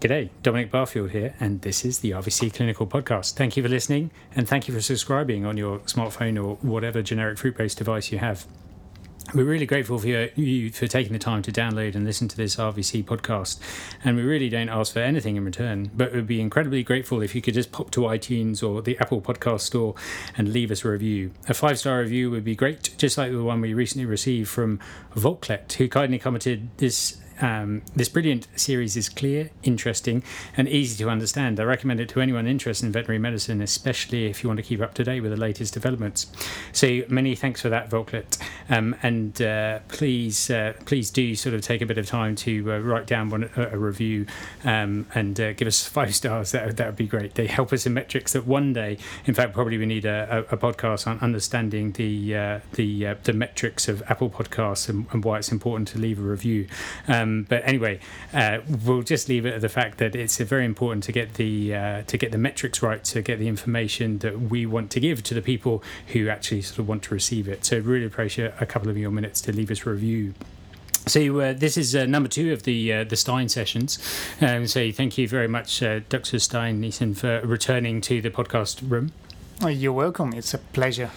G'day, Dominic Barfield here, and this is the RVC Clinical Podcast. Thank you for listening, and thank you for subscribing on your smartphone or whatever generic fruit based device you have. We're really grateful for you for taking the time to download and listen to this RVC podcast. And we really don't ask for anything in return, but we'd be incredibly grateful if you could just pop to iTunes or the Apple Podcast Store and leave us a review. A five star review would be great, just like the one we recently received from Volklet, who kindly commented this um, this brilliant series is clear, interesting, and easy to understand. I recommend it to anyone interested in veterinary medicine, especially if you want to keep up to date with the latest developments. So many thanks for that, Volklet, um, and uh, please, uh, please do sort of take a bit of time to uh, write down one, a, review um, and uh, give us five stars. That that would be great. They help us in metrics that one day, in fact, probably we need a, a, a podcast on understanding the uh, the uh, the metrics of Apple Podcasts and, and, why it's important to leave a review. Um, um, but anyway, uh, we'll just leave it at the fact that it's very important to get the uh, to get the metrics right, to get the information that we want to give to the people who actually sort of want to receive it. So really appreciate a couple of your minutes to leave us a review. So uh, this is uh, number two of the uh, the Stein sessions. Um, so thank you very much, uh, Dr. Stein Niessen, for returning to the podcast room. Oh, you're welcome. It's a pleasure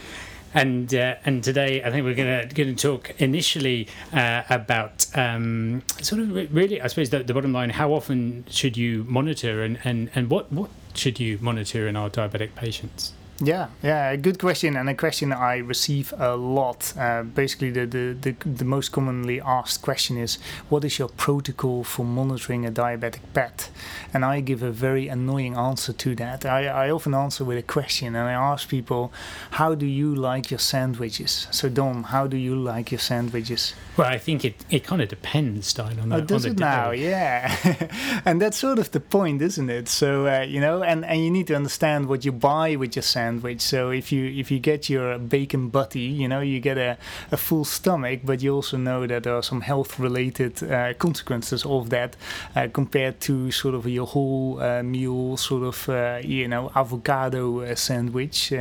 and uh, and today I think we're going to going to talk initially uh, about um, sort of really I suppose the, the, bottom line: how often should you monitor, and, and, and what what should you monitor in our diabetic patients? Yeah, yeah, a good question, and a question I receive a lot. Uh, basically, the, the, the, the, most commonly asked question is, What is your protocol for monitoring a diabetic pet? And I give a very annoying answer to that. I, I often answer with a question, and I ask people, How do you like your sandwiches? So, Dom, how do you like your sandwiches? Well, I think it, it kind of depends, Stein, on the, oh, does on it now? Yeah, and that's sort of the point, isn't it? So, uh, you know, and, and you need to understand what you buy with your sandwich sandwich. So if you if you get your bacon butty, you know you get a, a full stomach, but you also know that there are some health related uh, consequences of that uh, compared to sort of your whole uh, meal, sort of uh, you know avocado uh, sandwich.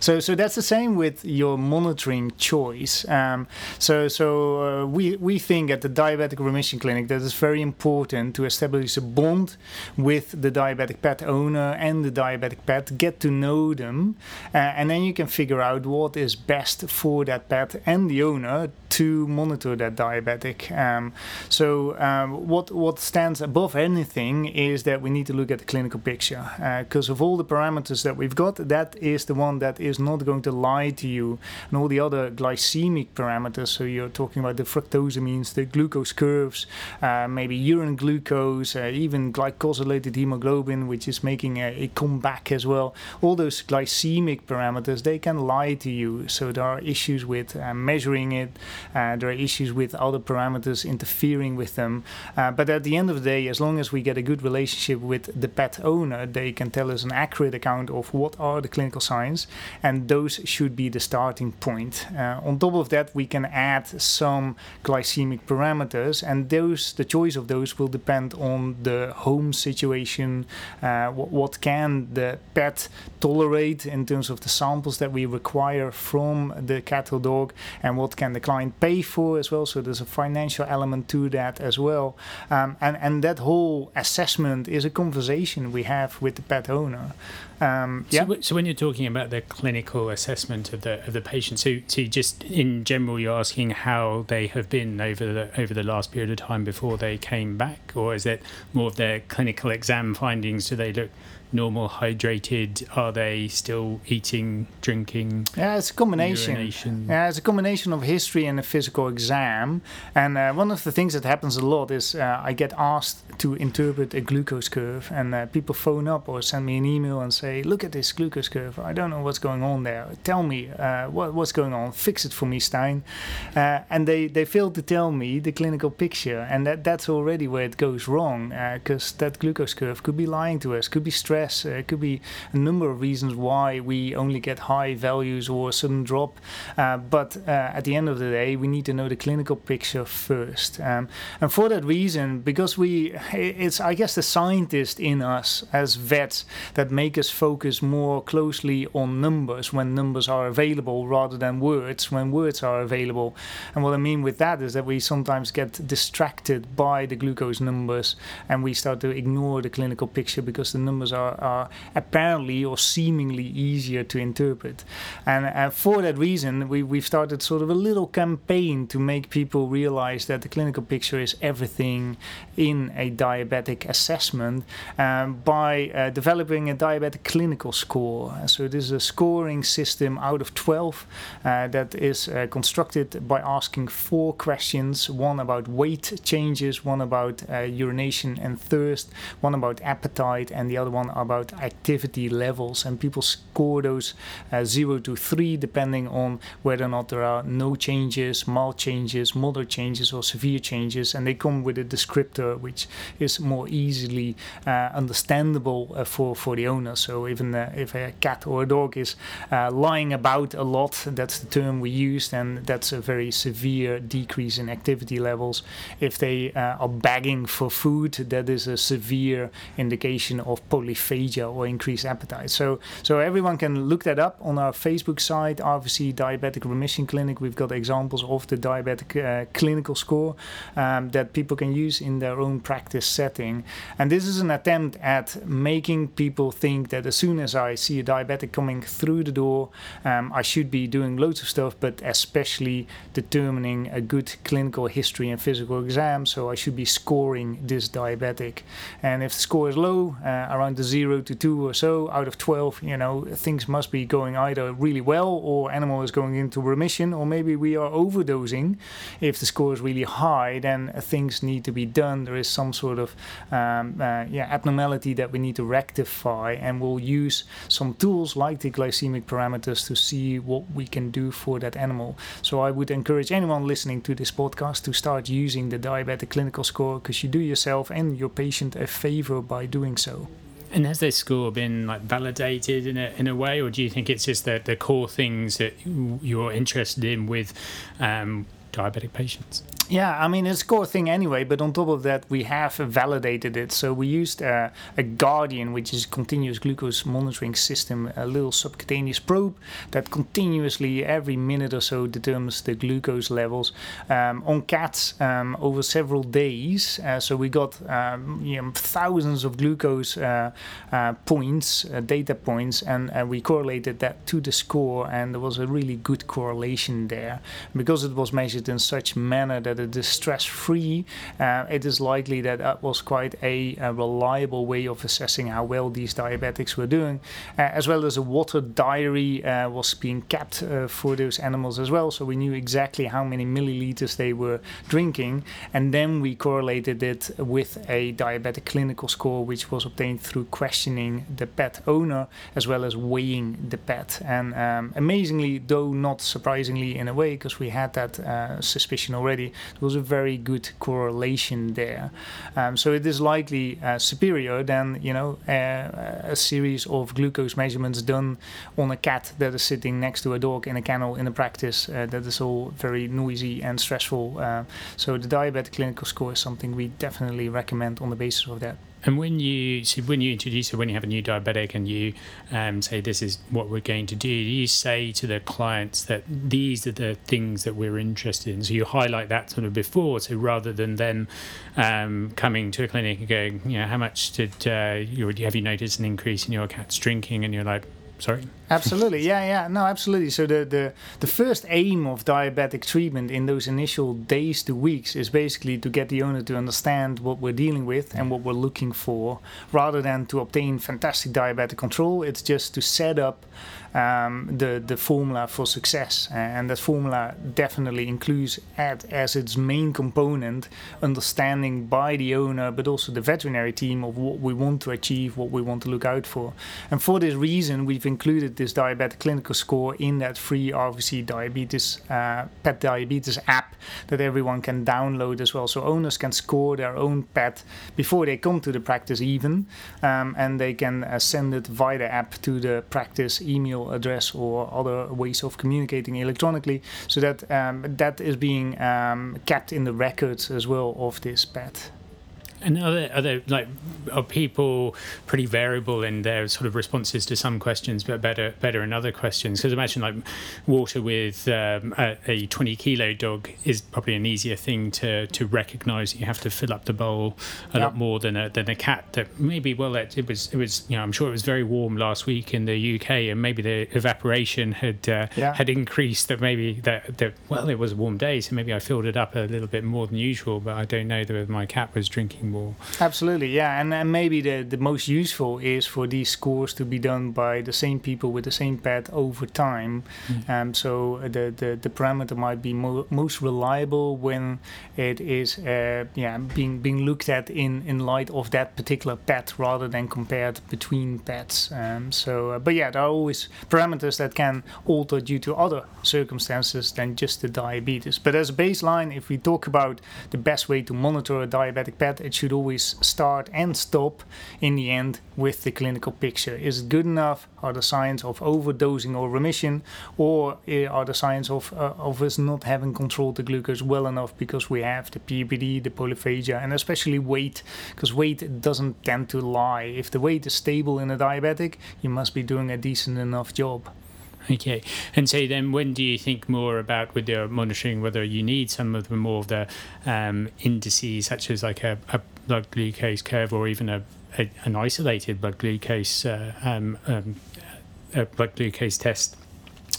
So so that's the same with your monitoring choice. Um, so so we we think at the diabetic remission clinic that it's very important to establish a bond with the diabetic pet owner and the diabetic pet, get to know them uh, and then you can figure out what is best for that pet and the owner to monitor that diabetic. Um, so um, what what stands above anything is that we need to look at the clinical picture because uh, of all the parameters that we've got, that is the one that is not going to lie to you, and all the other glycemic parameters. So you're talking about the fructosamines, the glucose curves, uh, maybe urine glucose, uh, even glycosylated hemoglobin, which is making a, a comeback as well. All those glycemic glycemic parameters, they can lie to you. So there are issues with uh, measuring it, uh, there are issues with other parameters interfering with them. Uh, but at the end of the day, as long as we get a good relationship with the pet owner, they can tell us an accurate account of what are the clinical signs, and those should be the starting point. Uh, on top of that, we can add some glycemic parameters, and those the choice of those will depend on the home situation. Uh, what, what can the pet tolerate? In terms of the samples that we require from the cattle dog and what can the client pay for as well. So there's a financial element to that as well. Um, and, and that whole assessment is a conversation we have with the pet owner. Um, yeah. So, so, when you're talking about the clinical assessment of the of the patient, so, so just in general, you're asking how they have been over the over the last period of time before they came back, or is it more of their clinical exam findings? Do they look normal hydrated? Are they still eating, drinking? Yeah, it's a combination. Urination? Yeah, it's a combination of history and a physical exam. And uh, one of the things that happens a lot is uh, I get asked to interpret a glucose curve, and uh, people phone up or send me an email and say, "Look at this glucose curve. I don't know what's going on there. Tell me uh, what, what's going on. Fix it for me, Stein." Uh, and they they fail to tell me the clinical picture, and that that's already where it goes wrong because uh, that glucose curve could be lying to us, could be stress, Uh, it could be a number of reasons why we only get high values or a sudden drop. Uh, but uh, at the end of the day, we need to know the clinical picture first, um, and for that reason, because we it's I guess the scientist in us as vets that make us focus more closely on numbers when numbers are available rather than words when words are available. And what I mean with that is that we sometimes get distracted by the glucose numbers and we start to ignore the clinical picture because the numbers are, are apparently or seemingly easier to interpret. And uh, for that reason, we, we've started sort of a little campaign to make people realize that the clinical picture is everything in a diabetic assessment um, by uh, developing a diabetic clinical score. So this is a scoring system out of 12 uh, that is uh, constructed by asking four questions, one about weight changes, one about uh, urination and thirst, one about appetite, and the other one about activity levels. And people score those uh, 0 to 3 depending on whether or not there are no changes, mild changes, moderate changes, or severe changes. And they come with a descriptor which is more easily uh, understandable uh, for, for the owner. So even uh, if a cat or a dog is uh, lying about a lot, that's the term we used, and that's a very severe decrease in activity levels. If they are begging for food, that is a severe indication of polyphagia or increased appetite. So, so everyone can look that up on our Facebook site, RVC Diabetic Remission Clinic. We've got examples of the diabetic uh, clinical score um, that people can use in their own practice setting. And this is an attempt at making people think that as soon as I see a diabetic coming through the door, um, I should be doing loads of stuff, but especially determining a good clinical history and physical exam. So I should be scoring this diabetic. And if the score is low, uh, around the 0 to 2 or so out of 12, you know, things must be going either really well or animal is going into remission, or maybe we are overdosing. If the score is really high, then things need to be done. There is some sort of um, uh, yeah, abnormality that we need to rectify, and we'll use some tools like the glycemic parameters to see what we can do for that animal. So I would encourage anyone listening to this podcast to start using the diabetic clinical score because you do yourself and your patient a favor by doing so. And has this score been like validated in a in a way, or do you think it's just the the core things that you're interested in with um, diabetic patients? Yeah, I mean, it's a core thing anyway, but on top of that, we have validated it. So we used uh, a Guardian, which is a continuous glucose monitoring system, a little subcutaneous probe that continuously, every minute or so, determines the glucose levels um, on cats um, over several days. Uh, so we got um, you know, thousands of glucose uh, uh points, uh, data points, and we correlated that to the score, and there was a really good correlation there. Because it was measured in such manner that it is stress free, uh, it is likely that that was quite a, a, reliable way of assessing how well these diabetics were doing, uh, as well as a water diary uh, was being kept uh, for those animals as well. So we knew exactly how many milliliters they were drinking, and then we correlated it with a diabetic clinical score, which was obtained through questioning the pet owner as well as weighing the pet. And um, amazingly, though not surprisingly in a way, because we had that uh, suspicion already, there was a very good correlation there. Um, so it is likely uh, superior than you know uh, a series of glucose measurements done on a cat that is sitting next to a dog in a kennel in a practice uh, that is all very noisy and stressful. Uh, so the diabetic clinical score is something we definitely recommend on the basis of that. And when you so when you introduce it, when you have a new diabetic and you um, say this is what we're going to do, do you say to the clients that these are the things that we're interested in? So you highlight that sort of before, so rather than them um, coming to a clinic and going, you know, how much did uh, you have you noticed an increase in your cat's drinking? And you're like, sorry absolutely. Yeah yeah. No absolutely. So the, the the first aim of diabetic treatment in those initial days to weeks is basically to get the owner to understand what we're dealing with and what we're looking for rather than to obtain fantastic diabetic control. It's just to set up um, the the formula for success, and that formula definitely includes at, as its main component understanding by the owner, but also the veterinary team of what we want to achieve, what we want to look out for, and for this reason, we've included this diabetic clinical score in that free RVC diabetes uh, pet diabetes app that everyone can download as well, so owners can score their own pet before they come to the practice even, um, and they can uh, send it via the app to the practice email address or other ways of communicating electronically so that um, that is being um, kept in the records as well of this pet. And are there, are there like are people pretty variable in their sort of responses to some questions, but better better in other questions? Because imagine like water with um, a, a, 20 kilo dog is probably an easier thing to to recognise. You have to fill up the bowl a yeah. lot more than a than a cat. That maybe well it, it, was it was you know I'm sure it was very warm last week in the UK, and maybe the evaporation had uh, yeah. had increased. That maybe that, that well it was a warm day, so maybe I filled it up a little bit more than usual. But I don't know that my cat was drinking more. Absolutely, yeah, and, and maybe the, the most useful is for these scores to be done by the same people with the same pet over time. Mm. Um, so the, the, the parameter might be mo- most reliable when it is uh, yeah being being looked at in, in light of that particular pet rather than compared between pets. Um, so, uh, but yeah, there are always parameters that can alter due to other circumstances than just the diabetes. But as a baseline, if we talk about the best way to monitor a diabetic pet, it should always start and stop in the end with the clinical picture. Is it good enough? Are the signs of overdosing or remission, or are the signs of uh, of us not having controlled the glucose well enough because we have the PPD, the polyphagia, and especially weight, because weight doesn't tend to lie. If the weight is stable in a diabetic, you must be doing a decent enough job. Okay, and so then, when do you think more about with your monitoring whether you need some of the more of the um, indices, such as like a, a, blood glucose curve or even a, a an isolated blood glucose uh, um, um, blood glucose test,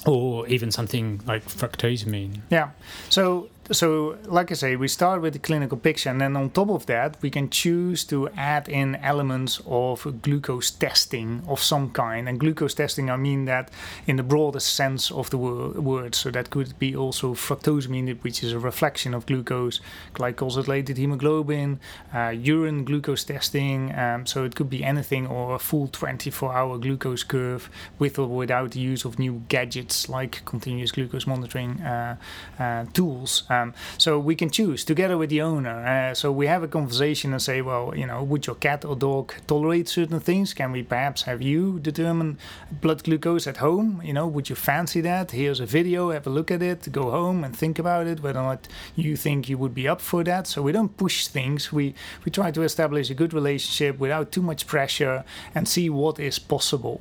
or even something like fructosamine? Yeah, so so like I say, we start with the clinical picture, and then on top of that, we can choose to add in elements of glucose testing of some kind. And glucose testing, I mean that in the broadest sense of the word. So that could be also fructosamine, which is a reflection of glucose, glycosylated hemoglobin, uh, urine glucose testing. Um, so it could be anything, or a full 24-hour glucose curve with or without the use of new gadgets like continuous glucose monitoring uh, uh, tools. Um, so we can choose together with the owner. Uh, so we have a conversation and say, well, you know, would your cat or dog tolerate certain things? Can we perhaps have you determine blood glucose at home? You know, would you fancy that? Here's a video, have a look at it, go home and think about it, whether or not you think you would be up for that. So we don't push things. We we try to establish a good relationship without too much pressure and see what is possible.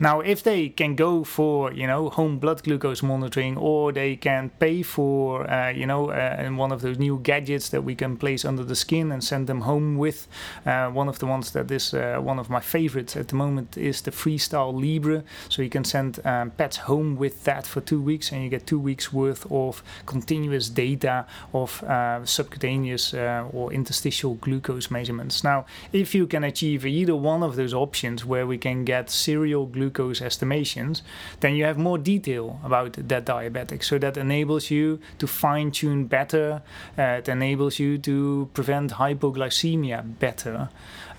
Now, if they can go for you know home blood glucose monitoring or they can pay for uh, you know know, uh, one of those new gadgets that we can place under the skin and send them home with. Uh, one of the ones that is uh, one of my favorites at the moment is the Freestyle Libre. So you can send um, pets home with that for two weeks, and you get two weeks worth of continuous data of subcutaneous or interstitial glucose measurements. Now, if you can achieve either one of those options where we can get serial glucose estimations, then you have more detail about that diabetic. So that enables you to fine tune better. Uh, it enables you to prevent hypoglycemia better.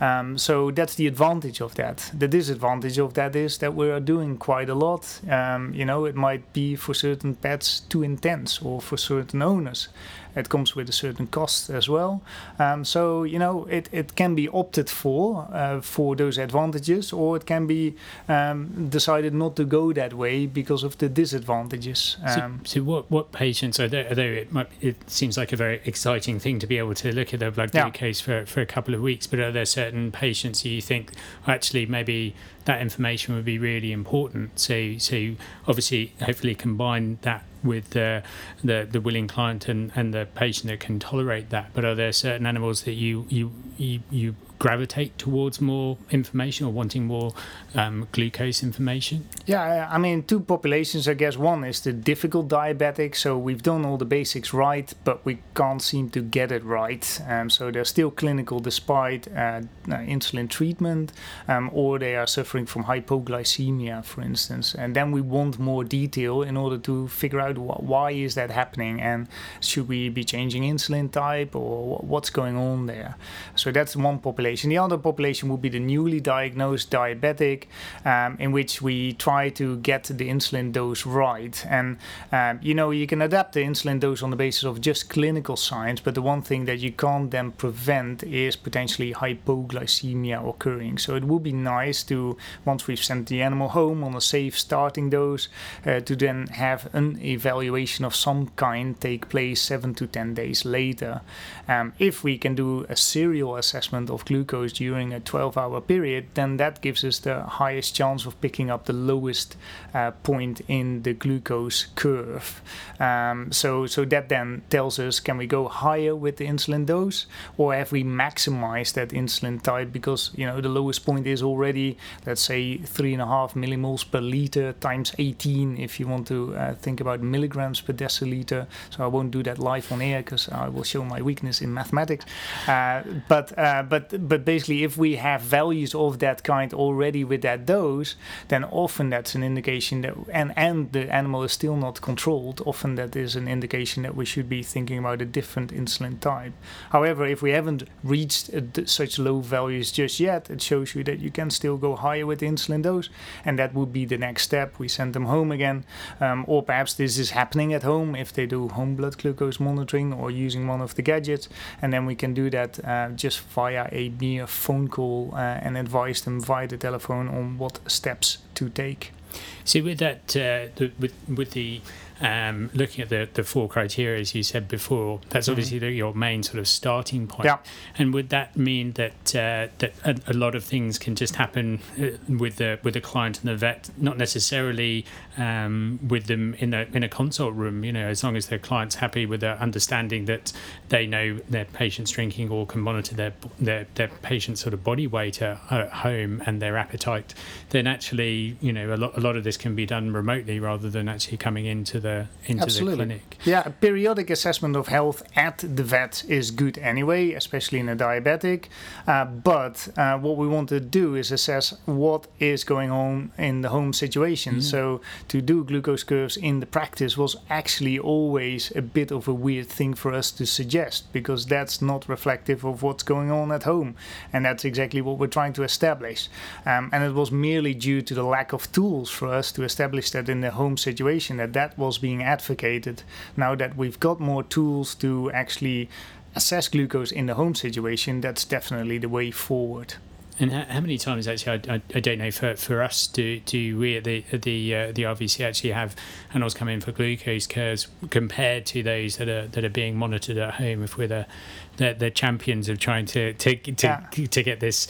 Um, so that's the advantage of that. The disadvantage of that is that we are doing quite a lot. Um, you know, it might be for certain pets too intense or for certain owners. It comes with a certain cost as well. Um, so you know, it, it can be opted for uh, for those advantages, or it can be um, decided not to go that way because of the disadvantages. So, um, so, what what patients are there? Are there it, might, it, seems like a very exciting thing to be able to look at their blood glucose yeah. for for a couple of weeks, but are there certain patients you think actually maybe that information would be really important? So so obviously, hopefully, combine that with the, the, the willing client and, and the patient that can tolerate that. But are there certain animals that you you you, you gravitate towards more information or wanting more um, glucose information? Yeah, I mean, two populations, I guess. One is the difficult diabetic, so we've done all the basics right, but we can't seem to get it right. Um, so they're still clinical despite uh, uh, insulin treatment, um, or they are suffering from hypoglycemia, for instance. And then we want more detail in order to figure out wh- why is that happening and should we be changing insulin type or what's going on there. So that's one population population. The other population would be the newly diagnosed diabetic, um, in which we try to get the insulin dose right. And um, you know, you can adapt the insulin dose on the basis of just clinical signs, but the one thing that you can't then prevent is potentially hypoglycemia occurring. So it would be nice to, once we've sent the animal home on a safe starting dose, uh, to then have an evaluation of some kind take place seven to ten days later. Um, if we can do a serial assessment of glucose during a 12 hour period, then that gives us the highest chance of picking up the lowest uh, point in the glucose curve. Um, so, so that then tells us can we go higher with the insulin dose or have we maximized that insulin type because you know the lowest point is already let's say three and a half millimoles per liter times 18 if you want to uh, think about milligrams per deciliter. So I won't do that live on air because I will show my weakness in mathematics. Uh, but uh, but but basically, if we have values of that kind already with that dose, then often that's an indication that and and the animal is still not controlled. Often that is an indication that we should be thinking about a different insulin type. However, if we haven't reached such low values just yet, it shows you that you can still go higher with the insulin dose, and that would be the next step. We send them home again, um, or perhaps this is happening at home if they do home blood glucose monitoring or using one of the gadgets, and then we can do that uh, just via a mere phone call uh, and advise them via the telephone on what steps to take. See, with that, uh, the, with with the um, looking at the, the four criteria, as you said before, that's mm-hmm. obviously the, your main sort of starting point. Yeah. And would that mean that uh, that a, a, lot of things can just happen uh, with the with the client and the vet, not necessarily um, with them in a in a consult room? You know, as long as their client's happy with their understanding that they know their patient's drinking or can monitor their their, their patient's sort of body weight at, at home and their appetite, then actually, you know, a lot a lot of this can be done remotely rather than actually coming into the into Absolutely. the clinic. Yeah, a periodic assessment of health at the vet is good anyway, especially in a diabetic. Uh, but uh, what we want to do is assess what is going on in the home situation. Mm. So to do glucose curves in the practice was actually always a bit of a weird thing for us to suggest because that's not reflective of what's going on at home, and that's exactly what we're trying to establish. Um, and it was merely due to the lack of tools for us to establish that in the home situation that that was being advocated. Now that we've got more tools to actually assess glucose in the home situation, that's definitely the way forward. And how, many times actually I, I, I, don't know for, for us do do we at the at the uh, the RVC actually have animals come in for glucose curves compared to those that are that are being monitored at home if we're the the, the champions of trying to to to, yeah. to get this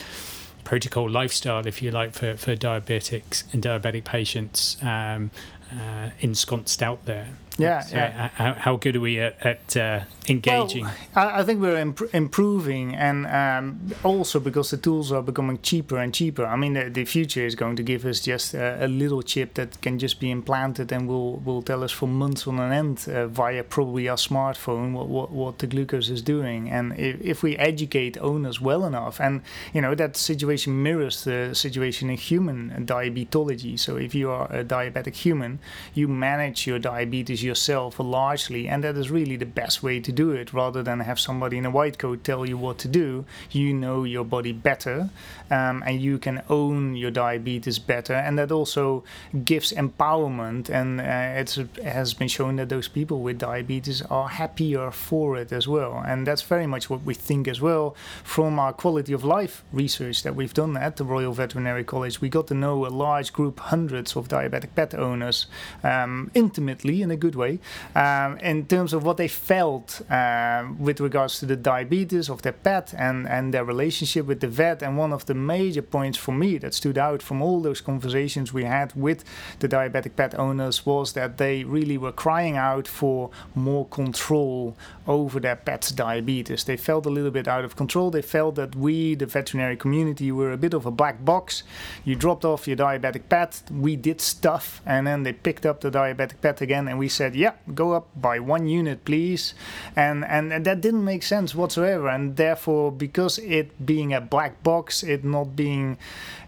protocol lifestyle if you like for, for diabetics and diabetic patients um, uh, ensconced out there yeah, so yeah. How, how, good are we at, at uh, engaging? Well, I, think we're imp- improving, and um, also because the tools are becoming cheaper and cheaper. I mean, the, the future is going to give us just a, a, little chip that can just be implanted and will will tell us for months on end uh, via probably our smartphone what, what, what the glucose is doing. And if, if we educate owners well enough, and you know that situation mirrors the situation in human diabetology. So if you are a diabetic human, you manage your diabetes yourself largely, and that is really the best way to do it rather than have somebody in a white coat tell you what to do. You know your body better, um, and you can own your diabetes better, and that also gives empowerment. And uh, it has been shown that those people with diabetes are happier for it as well, and that's very much what we think as well from our quality of life research that we've done at the Royal Veterinary College. We got to know a large group, hundreds of diabetic pet owners, um, intimately in a good way, um, in terms of what they felt uh, with regards to the diabetes of their pet and and their relationship with the vet. And one of the major points for me that stood out from all those conversations we had with the diabetic pet owners was that they really were crying out for more control over their pet's diabetes. They felt a little bit out of control. They felt that we, the veterinary community, were a bit of a black box. You dropped off your diabetic pet, we did stuff, and then they picked up the diabetic pet again, and we said, "Yeah, go up by one unit, please," and and, and that didn't make sense whatsoever. And therefore, because it being a black box, it not being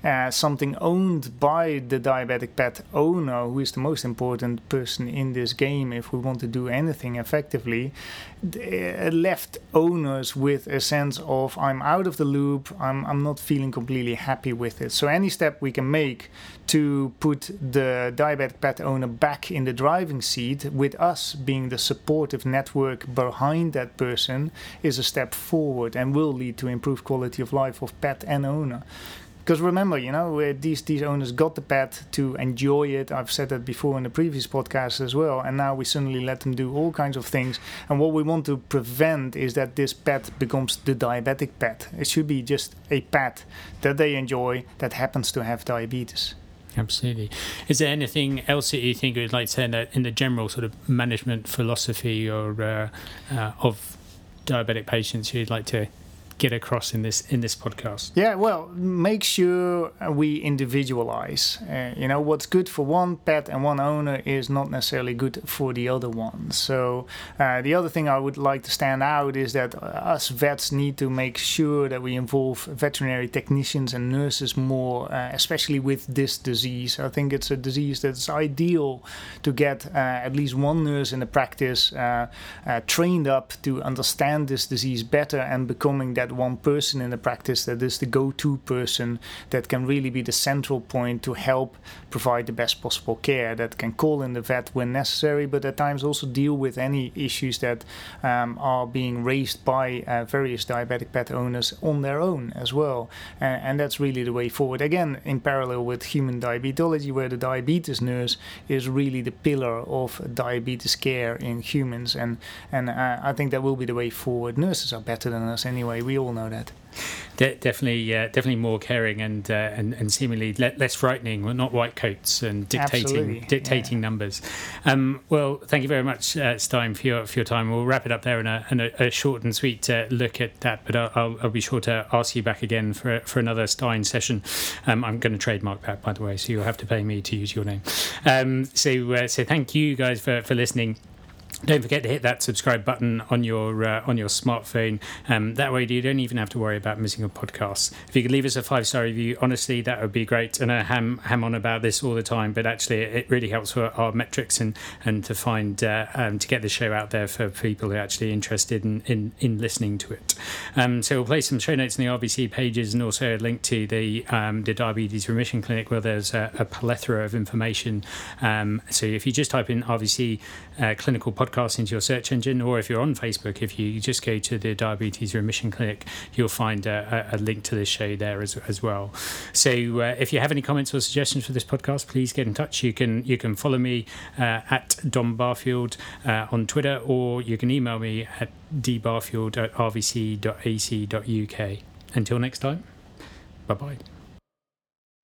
uh, something owned by the diabetic pet owner, who is the most important person in this game if we want to do anything effectively, uh, left owners with a sense of I'm out of the loop, I'm, I'm not feeling completely happy with it. So, any step we can make to put the diabetic pet owner back in the driving seat, with us being the supportive network behind that person, is a step forward and will lead to improved quality of life of pet and owner. Because remember, you know, these these owners got the pet to enjoy it. I've said that before in the previous podcast as well. And now we suddenly let them do all kinds of things. And what we want to prevent is that this pet becomes the diabetic pet. It should be just a pet that they enjoy that happens to have diabetes. Absolutely. Is there anything else that you think you would like to say in the, in the general sort of management philosophy or uh, uh, of diabetic patients you'd like to get across in this in this podcast? Yeah, well, make sure we individualize. Uh, you know, what's good for one pet and one owner is not necessarily good for the other one. So uh, the other thing I would like to stand out is that us vets need to make sure that we involve veterinary technicians and nurses more, uh, especially with this disease. I think it's a disease that's ideal to get uh, at least one nurse in the practice uh, uh, trained up to understand this disease better and becoming that that one person in the practice that is the go-to person that can really be the central point to help provide the best possible care that can call in the vet when necessary but at times also deal with any issues that um, are being raised by uh, various diabetic pet owners on their own as well. Uh, and that's really the way forward. Again in parallel with human diabetology where the diabetes nurse is really the pillar of diabetes care in humans. And and uh, I think that will be the way forward. Nurses are better than us anyway. We all know that. De- definitely, uh, definitely more caring and uh, and, and seemingly le- less frightening. Well, not white coats and dictating Absolutely, dictating yeah. numbers. Um, well, thank you very much, uh, Stein, for your for your time. We'll wrap it up there in a, in a, a short and sweet uh, look at that. But I'll, I'll, I'll be sure to ask you back again for for another Stein session. Um, I'm going to trademark that, by the way, so you'll have to pay me to use your name. Um, so uh, so thank you guys for for listening. Don't forget to hit that subscribe button on your uh, on your smartphone. Um, that way, you don't even have to worry about missing a podcast. If you could leave us a five star review, honestly, that would be great. And I ham ham on about this all the time, but actually, it really helps for our metrics and and to find uh, um, to get the show out there for people who are actually interested in in, in listening to it. Um, so we'll place some show notes in the RVC pages and also a link to the um, the diabetes remission clinic where there's a, a plethora of information. Um, so if you just type in RVC uh, clinical podcast into your search engine, or if you're on Facebook, if you just go to the Diabetes Remission Clinic, you'll find a, a link to this show there as, as well. So uh, if you have any comments or suggestions for this podcast, please get in touch. You can you can follow me uh, at Dom Barfield uh, on Twitter, or you can email me at dbarfield at rvc.ac.uk. Until next time, bye bye.